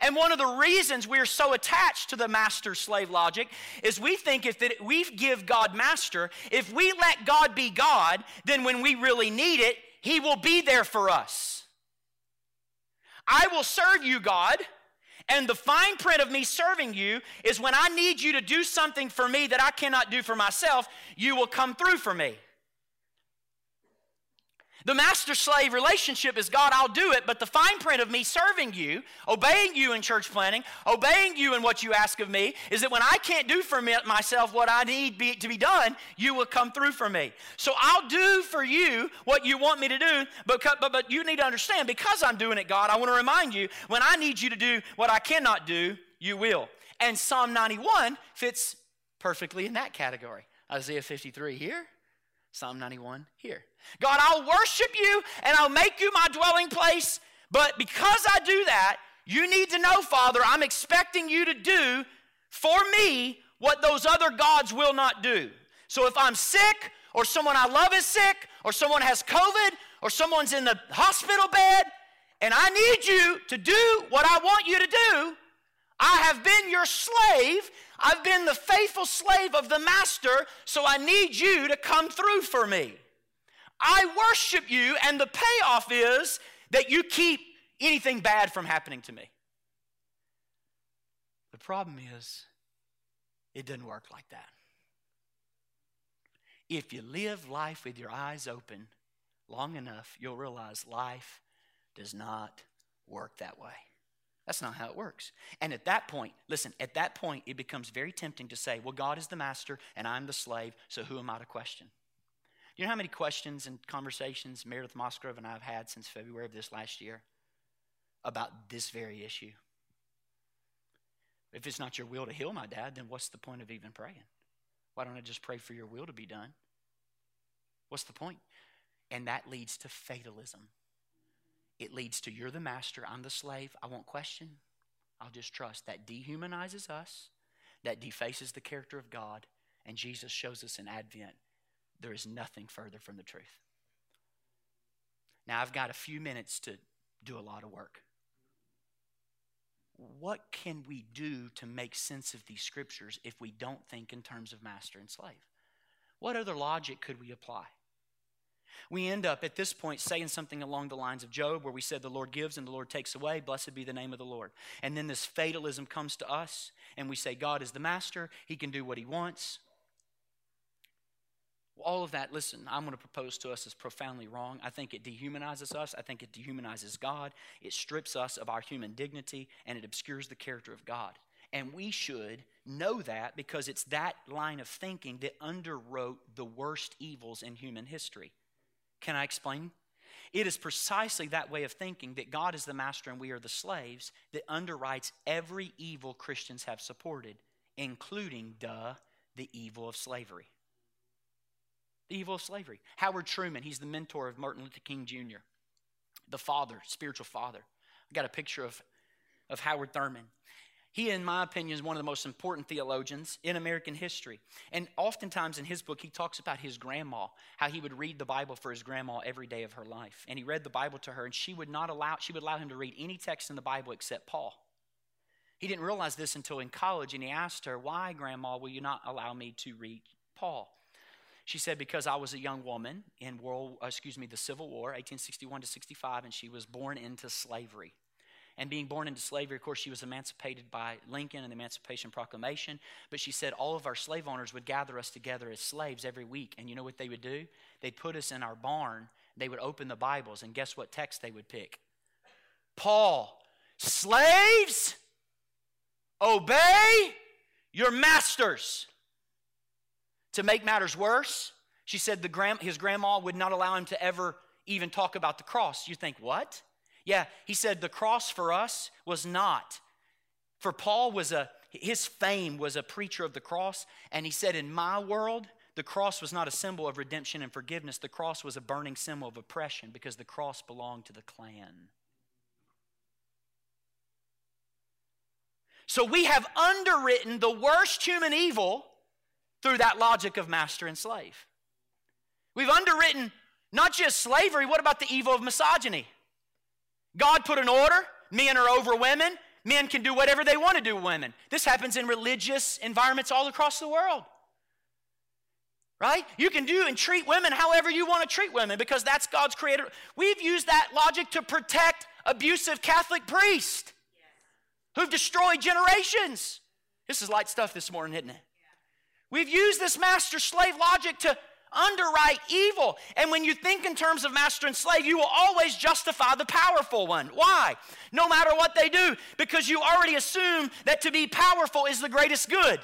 And one of the reasons we're so attached to the master slave logic is we think if we give God master, if we let God be God, then when we really need it, he will be there for us. I will serve you, God. And the fine print of me serving you is when I need you to do something for me that I cannot do for myself, you will come through for me. The master slave relationship is God, I'll do it, but the fine print of me serving you, obeying you in church planning, obeying you in what you ask of me, is that when I can't do for myself what I need be, to be done, you will come through for me. So I'll do for you what you want me to do, but, but, but you need to understand because I'm doing it, God, I want to remind you when I need you to do what I cannot do, you will. And Psalm 91 fits perfectly in that category. Isaiah 53 here, Psalm 91 here. God, I'll worship you and I'll make you my dwelling place, but because I do that, you need to know, Father, I'm expecting you to do for me what those other gods will not do. So if I'm sick, or someone I love is sick, or someone has COVID, or someone's in the hospital bed, and I need you to do what I want you to do, I have been your slave. I've been the faithful slave of the master, so I need you to come through for me. I worship you, and the payoff is that you keep anything bad from happening to me. The problem is, it doesn't work like that. If you live life with your eyes open long enough, you'll realize life does not work that way. That's not how it works. And at that point, listen, at that point, it becomes very tempting to say, well, God is the master and I'm the slave, so who am I to question? You know how many questions and conversations Meredith Mosgrove and I have had since February of this last year about this very issue? If it's not your will to heal my dad, then what's the point of even praying? Why don't I just pray for your will to be done? What's the point? And that leads to fatalism. It leads to you're the master, I'm the slave, I won't question, I'll just trust. That dehumanizes us, that defaces the character of God, and Jesus shows us in Advent there is nothing further from the truth. Now, I've got a few minutes to do a lot of work. What can we do to make sense of these scriptures if we don't think in terms of master and slave? What other logic could we apply? We end up at this point saying something along the lines of Job, where we said, The Lord gives and the Lord takes away. Blessed be the name of the Lord. And then this fatalism comes to us, and we say, God is the master. He can do what he wants. All of that, listen, I'm going to propose to us is profoundly wrong. I think it dehumanizes us. I think it dehumanizes God. It strips us of our human dignity, and it obscures the character of God. And we should know that because it's that line of thinking that underwrote the worst evils in human history. Can I explain? It is precisely that way of thinking that God is the master and we are the slaves that underwrites every evil Christians have supported, including, duh, the evil of slavery. The evil of slavery. Howard Thurman, he's the mentor of Martin Luther King Jr., the father, spiritual father. I got a picture of, of Howard Thurman. He, in my opinion, is one of the most important theologians in American history. And oftentimes in his book, he talks about his grandma, how he would read the Bible for his grandma every day of her life. And he read the Bible to her, and she would not allow, she would allow him to read any text in the Bible except Paul. He didn't realize this until in college, and he asked her, Why, Grandma, will you not allow me to read Paul? She said, Because I was a young woman in world, uh, excuse me, the Civil War, 1861 to 65, and she was born into slavery and being born into slavery, of course, she was emancipated by Lincoln and the Emancipation Proclamation. But she said all of our slave owners would gather us together as slaves every week. And you know what they would do? They'd put us in our barn, they would open the Bibles, and guess what text they would pick? Paul, slaves, obey your masters. To make matters worse, she said the his grandma would not allow him to ever even talk about the cross. You think, what? Yeah, he said the cross for us was not. For Paul was a his fame was a preacher of the cross, and he said, In my world, the cross was not a symbol of redemption and forgiveness. The cross was a burning symbol of oppression because the cross belonged to the Klan. So we have underwritten the worst human evil through that logic of master and slave. We've underwritten not just slavery, what about the evil of misogyny? God put an order. Men are over women. Men can do whatever they want to do women. This happens in religious environments all across the world. Right? You can do and treat women however you want to treat women because that's God's creator. We've used that logic to protect abusive Catholic priests who've destroyed generations. This is light stuff this morning, isn't it? We've used this master slave logic to underwrite evil. And when you think in terms of master and slave, you will always justify the powerful one. Why? No matter what they do, because you already assume that to be powerful is the greatest good.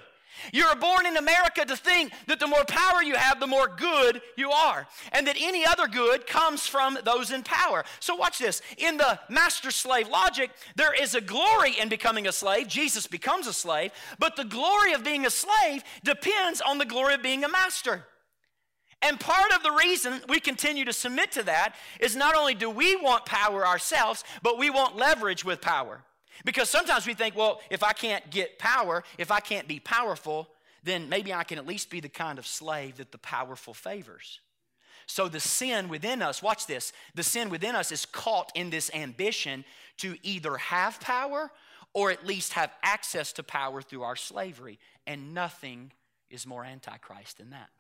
You're born in America to think that the more power you have, the more good you are. And that any other good comes from those in power. So, watch this. In the master slave logic, there is a glory in becoming a slave. Jesus becomes a slave. But the glory of being a slave depends on the glory of being a master. And part of the reason we continue to submit to that is not only do we want power ourselves, but we want leverage with power. Because sometimes we think, well, if I can't get power, if I can't be powerful, then maybe I can at least be the kind of slave that the powerful favors. So the sin within us, watch this, the sin within us is caught in this ambition to either have power or at least have access to power through our slavery. And nothing is more antichrist than that.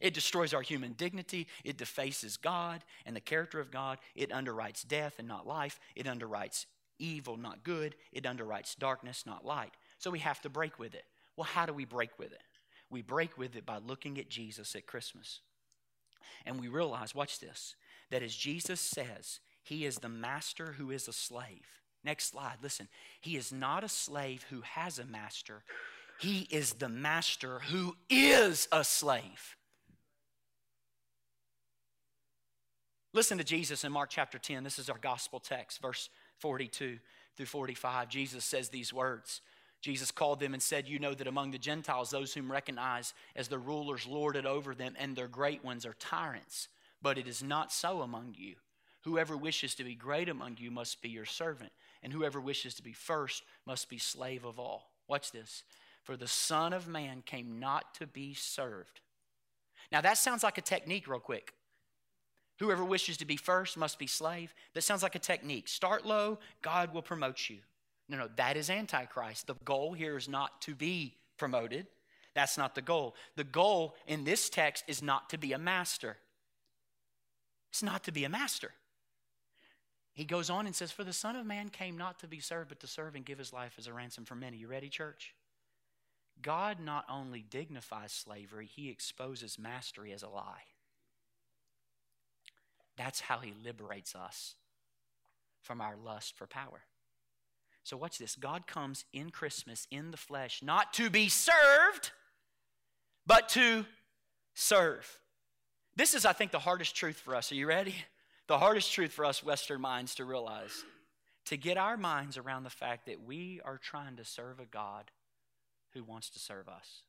It destroys our human dignity. It defaces God and the character of God. It underwrites death and not life. It underwrites evil, not good. It underwrites darkness, not light. So we have to break with it. Well, how do we break with it? We break with it by looking at Jesus at Christmas. And we realize, watch this, that as Jesus says, he is the master who is a slave. Next slide, listen. He is not a slave who has a master, he is the master who is a slave. Listen to Jesus in Mark chapter 10. This is our gospel text, verse 42 through 45. Jesus says these words. Jesus called them and said, You know that among the Gentiles, those whom recognize as the rulers lord it over them, and their great ones are tyrants. But it is not so among you. Whoever wishes to be great among you must be your servant, and whoever wishes to be first must be slave of all. Watch this. For the Son of Man came not to be served. Now, that sounds like a technique, real quick. Whoever wishes to be first must be slave. That sounds like a technique. Start low, God will promote you. No, no, that is Antichrist. The goal here is not to be promoted. That's not the goal. The goal in this text is not to be a master. It's not to be a master. He goes on and says, For the Son of Man came not to be served, but to serve and give his life as a ransom for many. You ready, church? God not only dignifies slavery, he exposes mastery as a lie. That's how he liberates us from our lust for power. So, watch this God comes in Christmas in the flesh, not to be served, but to serve. This is, I think, the hardest truth for us. Are you ready? The hardest truth for us Western minds to realize. To get our minds around the fact that we are trying to serve a God who wants to serve us.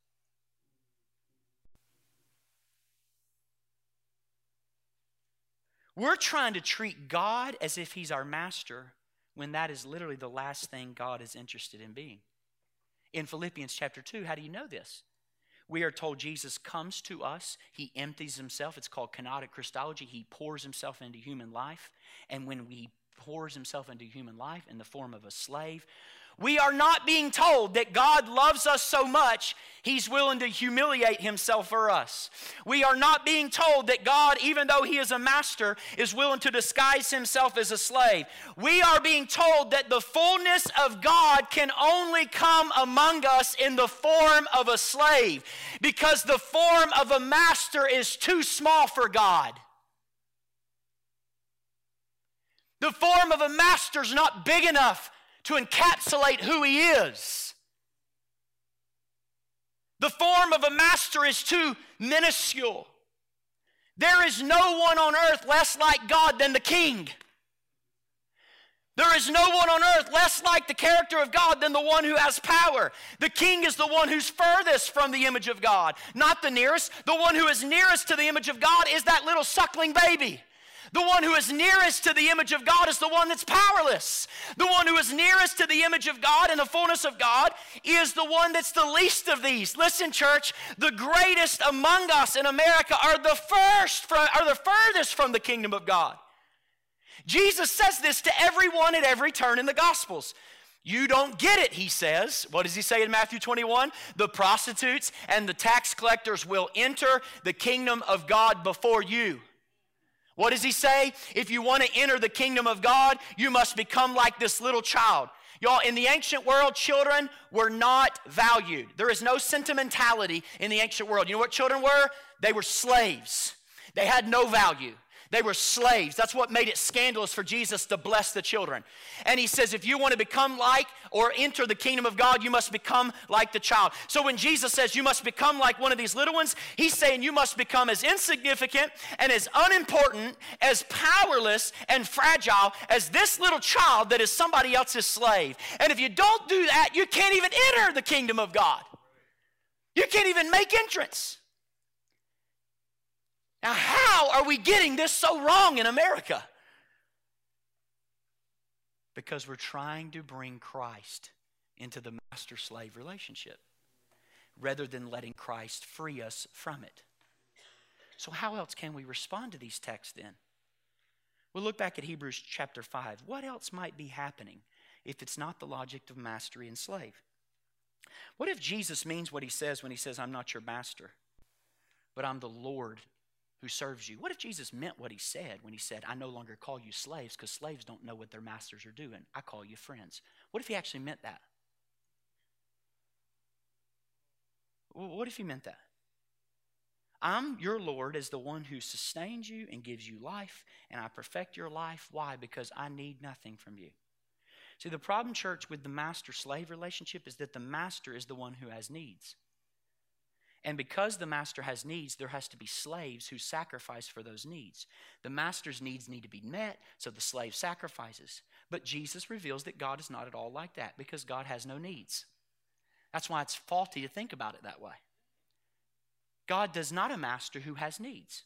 We're trying to treat God as if He's our master when that is literally the last thing God is interested in being. In Philippians chapter 2, how do you know this? We are told Jesus comes to us, he empties himself. It's called kenotic Christology. He pours himself into human life. And when he pours himself into human life in the form of a slave, we are not being told that God loves us so much, He's willing to humiliate Himself for us. We are not being told that God, even though He is a master, is willing to disguise Himself as a slave. We are being told that the fullness of God can only come among us in the form of a slave because the form of a master is too small for God. The form of a master is not big enough to encapsulate who he is. The form of a master is too minuscule. There is no one on earth less like God than the king. There is no one on earth less like the character of God than the one who has power. The king is the one who's furthest from the image of God, not the nearest. The one who is nearest to the image of God is that little suckling baby. The one who is nearest to the image of God is the one that's powerless. The one who is nearest to the image of God and the fullness of God is the one that's the least of these. Listen, church, the greatest among us in America are the first from, are the furthest from the kingdom of God. Jesus says this to everyone at every turn in the Gospels. You don't get it, he says. What does he say in Matthew 21? The prostitutes and the tax collectors will enter the kingdom of God before you. What does he say? If you want to enter the kingdom of God, you must become like this little child. Y'all, in the ancient world, children were not valued. There is no sentimentality in the ancient world. You know what children were? They were slaves, they had no value. They were slaves. That's what made it scandalous for Jesus to bless the children. And he says, if you want to become like or enter the kingdom of God, you must become like the child. So when Jesus says you must become like one of these little ones, he's saying you must become as insignificant and as unimportant, as powerless and fragile as this little child that is somebody else's slave. And if you don't do that, you can't even enter the kingdom of God. You can't even make entrance. Now, how are we getting this so wrong in America? Because we're trying to bring Christ into the master slave relationship rather than letting Christ free us from it. So, how else can we respond to these texts then? We'll look back at Hebrews chapter 5. What else might be happening if it's not the logic of mastery and slave? What if Jesus means what he says when he says, I'm not your master, but I'm the Lord who serves you. What if Jesus meant what he said when he said, I no longer call you slaves because slaves don't know what their masters are doing? I call you friends. What if he actually meant that? What if he meant that? I'm your Lord as the one who sustains you and gives you life, and I perfect your life. Why? Because I need nothing from you. See, the problem, church, with the master slave relationship is that the master is the one who has needs. And because the master has needs, there has to be slaves who sacrifice for those needs. The master's needs need to be met, so the slave sacrifices. But Jesus reveals that God is not at all like that because God has no needs. That's why it's faulty to think about it that way. God does not a master who has needs.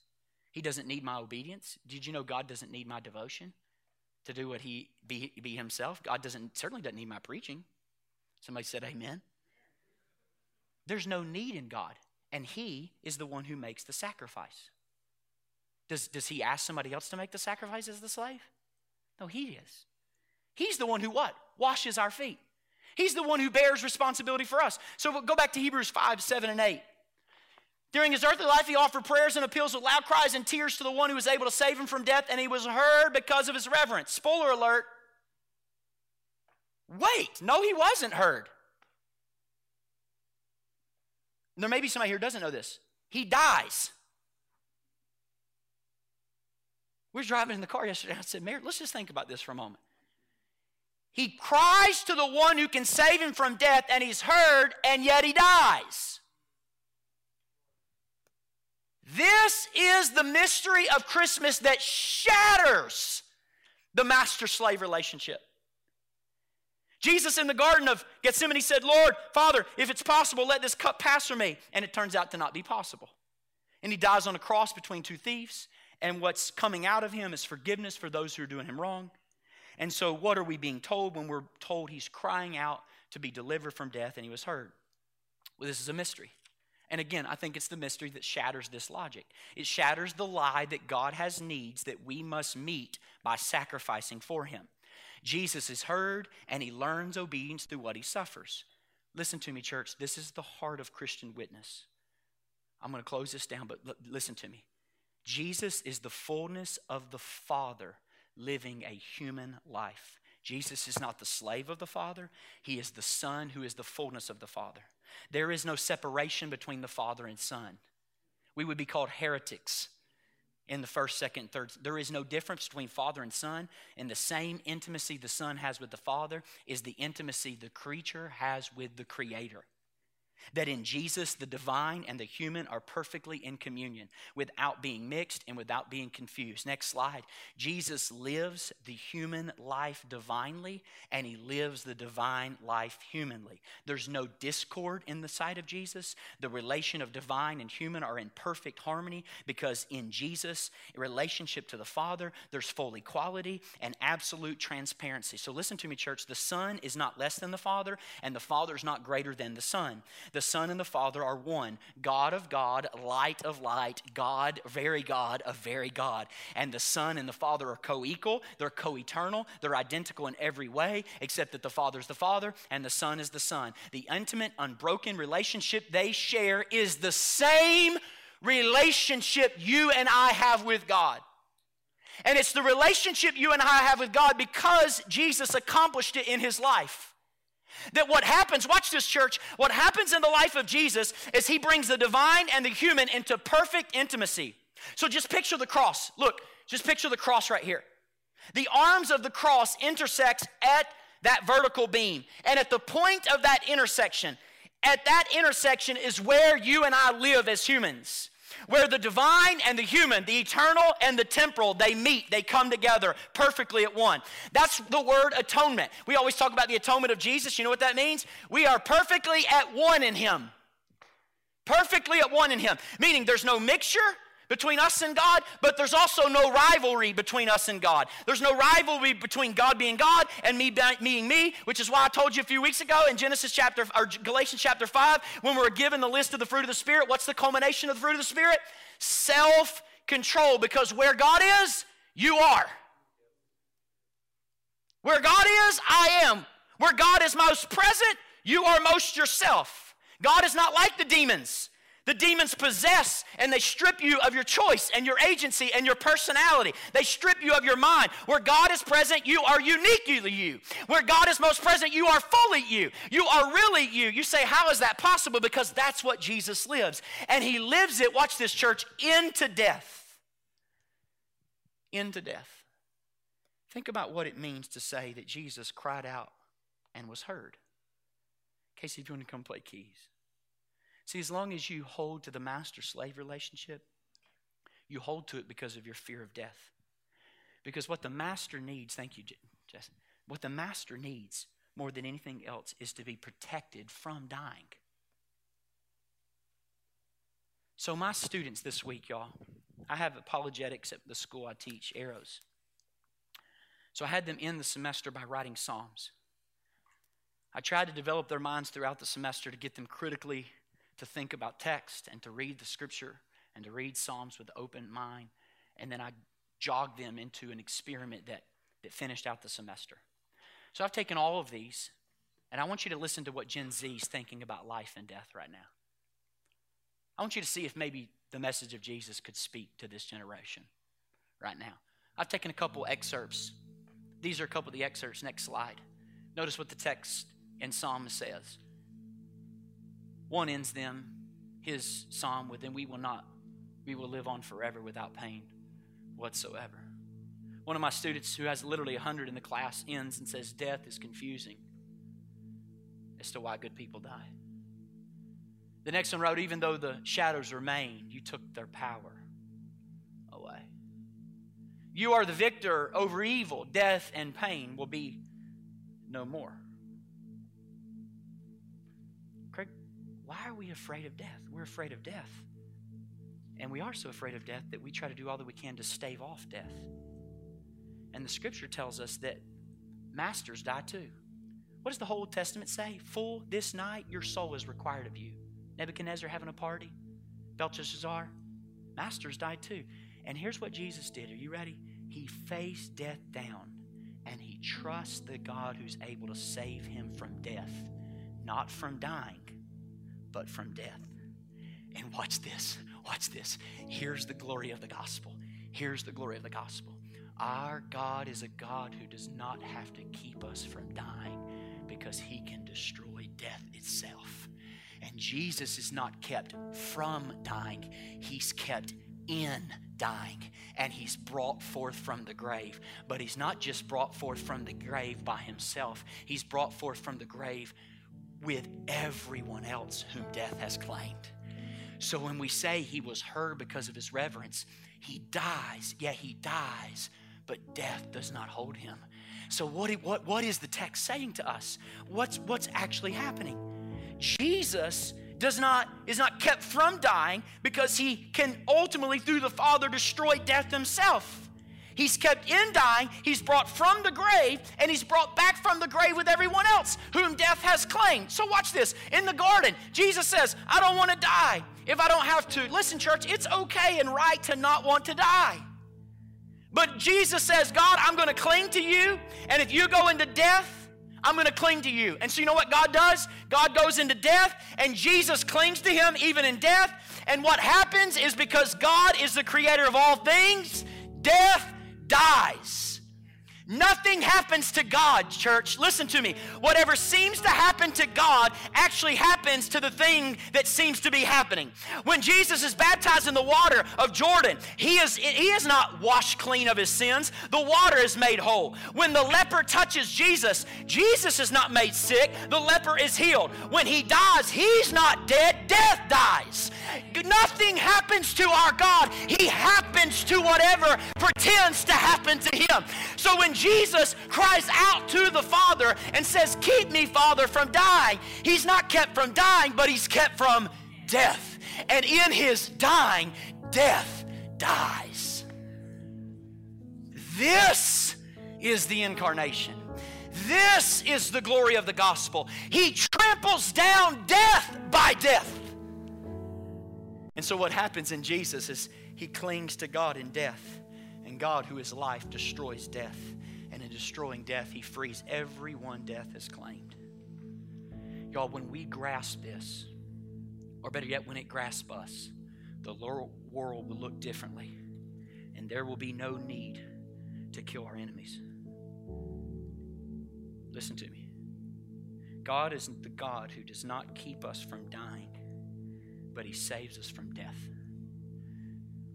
He doesn't need my obedience. Did you know God doesn't need my devotion to do what he be, be himself? God doesn't certainly doesn't need my preaching. Somebody said amen. There's no need in God and he is the one who makes the sacrifice. Does, does he ask somebody else to make the sacrifice as the slave? No, he is. He's the one who what? Washes our feet. He's the one who bears responsibility for us. So we'll go back to Hebrews 5, 7, and 8. During his earthly life, he offered prayers and appeals with loud cries and tears to the one who was able to save him from death, and he was heard because of his reverence. Spoiler alert. Wait, no, he wasn't heard. There may be somebody here doesn't know this. He dies. We were driving in the car yesterday. I said, Mary, let's just think about this for a moment. He cries to the one who can save him from death, and he's heard, and yet he dies. This is the mystery of Christmas that shatters the master slave relationship. Jesus in the Garden of Gethsemane said, Lord, Father, if it's possible, let this cup pass from me. And it turns out to not be possible. And he dies on a cross between two thieves, and what's coming out of him is forgiveness for those who are doing him wrong. And so, what are we being told when we're told he's crying out to be delivered from death and he was heard? Well, this is a mystery. And again, I think it's the mystery that shatters this logic. It shatters the lie that God has needs that we must meet by sacrificing for him. Jesus is heard and he learns obedience through what he suffers. Listen to me, church. This is the heart of Christian witness. I'm going to close this down, but listen to me. Jesus is the fullness of the Father living a human life. Jesus is not the slave of the Father, He is the Son who is the fullness of the Father. There is no separation between the Father and Son. We would be called heretics in the first, second, third. There is no difference between Father and Son. And the same intimacy the Son has with the Father is the intimacy the creature has with the Creator. That in Jesus, the divine and the human are perfectly in communion without being mixed and without being confused. Next slide. Jesus lives the human life divinely and he lives the divine life humanly. There's no discord in the sight of Jesus. The relation of divine and human are in perfect harmony because in Jesus, relationship to the Father, there's full equality and absolute transparency. So listen to me, church. The Son is not less than the Father, and the Father is not greater than the Son. The Son and the Father are one God of God, light of light, God, very God of very God. And the Son and the Father are co equal, they're co eternal, they're identical in every way, except that the Father is the Father and the Son is the Son. The intimate, unbroken relationship they share is the same relationship you and I have with God. And it's the relationship you and I have with God because Jesus accomplished it in his life. That what happens, watch this, church, what happens in the life of Jesus is he brings the divine and the human into perfect intimacy. So just picture the cross. Look, just picture the cross right here. The arms of the cross intersects at that vertical beam. And at the point of that intersection, at that intersection is where you and I live as humans where the divine and the human, the eternal and the temporal, they meet, they come together perfectly at one. That's the word atonement. We always talk about the atonement of Jesus. You know what that means? We are perfectly at one in Him. Perfectly at one in Him. Meaning there's no mixture, between us and God, but there's also no rivalry between us and God. There's no rivalry between God being God and me being me, which is why I told you a few weeks ago in Genesis chapter or Galatians chapter 5 when we're given the list of the fruit of the spirit, what's the culmination of the fruit of the spirit? Self-control because where God is, you are. Where God is, I am. Where God is most present, you are most yourself. God is not like the demons. The demons possess and they strip you of your choice and your agency and your personality. They strip you of your mind. Where God is present, you are uniquely you. Where God is most present, you are fully you. You are really you. You say, How is that possible? Because that's what Jesus lives. And he lives it, watch this, church, into death. Into death. Think about what it means to say that Jesus cried out and was heard. Casey, if you want to come play keys. See, as long as you hold to the master slave relationship, you hold to it because of your fear of death. Because what the master needs, thank you, Jess, what the master needs more than anything else is to be protected from dying. So, my students this week, y'all, I have apologetics at the school I teach, Arrows. So, I had them end the semester by writing Psalms. I tried to develop their minds throughout the semester to get them critically to think about text and to read the scripture and to read Psalms with an open mind. And then I jogged them into an experiment that, that finished out the semester. So I've taken all of these And I want you to listen to what Gen Z is thinking about life and death right now. I want you to see if maybe the message of Jesus could speak to this generation right now. I've taken a couple excerpts. These are a couple of the excerpts. Next slide. Notice what the text in Psalm says. One ends them, his psalm, with, we will not, we will live on forever without pain whatsoever. One of my students who has literally 100 in the class ends and says, Death is confusing as to why good people die. The next one wrote, Even though the shadows remain, you took their power away. You are the victor over evil. Death and pain will be no more. Why are we afraid of death? We're afraid of death. And we are so afraid of death that we try to do all that we can to stave off death. And the scripture tells us that masters die too. What does the whole Testament say? Full this night, your soul is required of you. Nebuchadnezzar having a party, Belshazzar, masters died too. And here's what Jesus did. Are you ready? He faced death down and he trusts the God who's able to save him from death, not from dying, but from death. And watch this. Watch this. Here's the glory of the gospel. Here's the glory of the gospel. Our God is a God who does not have to keep us from dying because he can destroy death itself. And Jesus is not kept from dying, he's kept in dying and he's brought forth from the grave. But he's not just brought forth from the grave by himself, he's brought forth from the grave with everyone else whom death has claimed. So when we say he was heard because of his reverence, he dies. Yeah, he dies, but death does not hold him. So what, what, what is the text saying to us? What's, what's actually happening? Jesus does not is not kept from dying because he can ultimately through the father destroy death himself he's kept in dying he's brought from the grave and he's brought back from the grave with everyone else whom death has claimed so watch this in the garden jesus says i don't want to die if i don't have to listen church it's okay and right to not want to die but jesus says god i'm going to cling to you and if you go into death I'm going to cling to you. And so, you know what God does? God goes into death, and Jesus clings to him even in death. And what happens is because God is the creator of all things, death dies. Nothing happens to God, church. Listen to me. Whatever seems to happen to God actually happens to the thing that seems to be happening. When Jesus is baptized in the water of Jordan, he is, he is not washed clean of his sins. The water is made whole. When the leper touches Jesus, Jesus is not made sick. The leper is healed. When he dies, he's not dead. Death dies. Nothing happens to our God. He happens to whatever pretends to happen to him. So when Jesus cries out to the Father and says, Keep me, Father, from dying, he's not kept from dying, but he's kept from death. And in his dying, death dies. This is the incarnation. This is the glory of the gospel. He tramples down death by death. And so, what happens in Jesus is he clings to God in death, and God, who is life, destroys death. And destroying death, he frees everyone death has claimed. Y'all, when we grasp this, or better yet, when it grasps us, the world will look differently, and there will be no need to kill our enemies. Listen to me. God isn't the God who does not keep us from dying, but He saves us from death.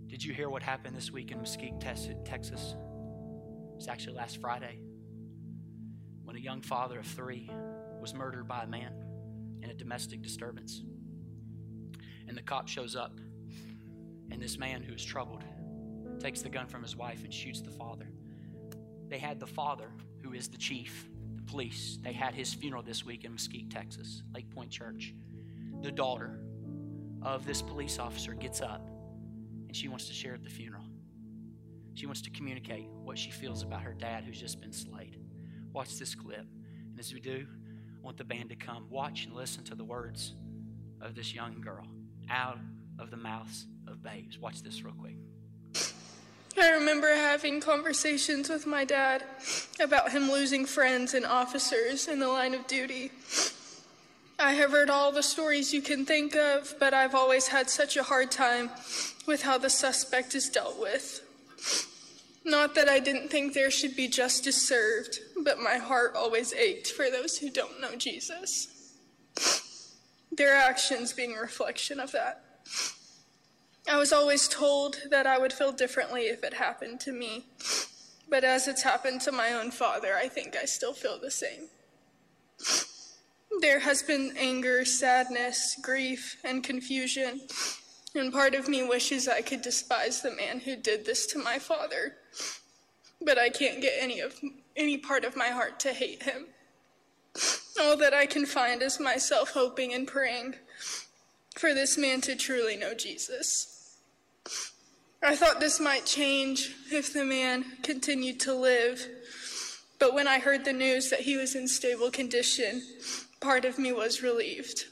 Did you hear what happened this week in Mesquite, Texas? Was actually last Friday when a young father of three was murdered by a man in a domestic disturbance. And the cop shows up, and this man who is troubled takes the gun from his wife and shoots the father. They had the father, who is the chief, the police, they had his funeral this week in Mesquite, Texas, Lakepointe Church. The daughter of this police officer gets up and she wants to share at the funeral. She wants to communicate what she feels about her dad who's just been slayed. Watch this clip. And as we do, I want the band to come. Watch and listen to the words of this young girl out of the mouths of babes. Watch this real quick. I remember having conversations with my dad about him losing friends and officers in the line of duty. I have heard all the stories you can think of, but I've always had such a hard time with how the suspect is dealt with. Not that I didn't think there should be justice served, but my heart always ached for those who don't know Jesus. Their actions being a reflection of that. I was always told that I would feel differently if it happened to me. But as it's happened to my own father, I think I still feel the same. There has been anger, sadness, grief, and confusion, and part of me wishes I could despise the man who did this to my father. But I can't get any of any part of my heart to hate him. All that I can find is myself hoping and praying for this man to truly know Jesus. I thought this might change if the man continued to live, but when I heard the news that he was in stable condition, part of me was relieved.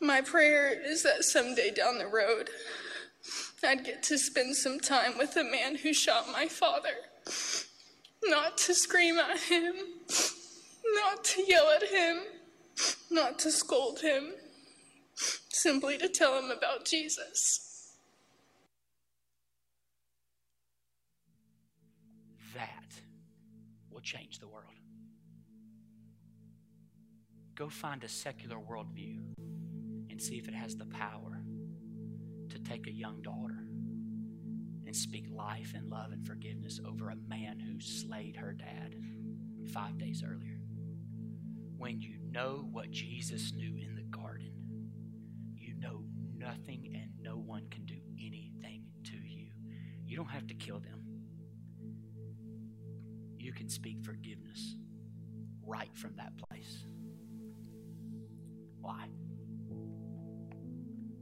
My prayer is that someday down the road, I'd get to spend some time with the man who shot my father. Not to scream at him, not to yell at him, not to scold him, simply to tell him about Jesus. That will change the world. Go find a secular worldview and see if it has the power to take a young daughter and speak life and love and forgiveness over a man who slayed her dad five days earlier. When you know what Jesus knew in the garden, you know nothing and no one can do anything to you. You don't have to kill them. You can speak forgiveness right from that place. Why?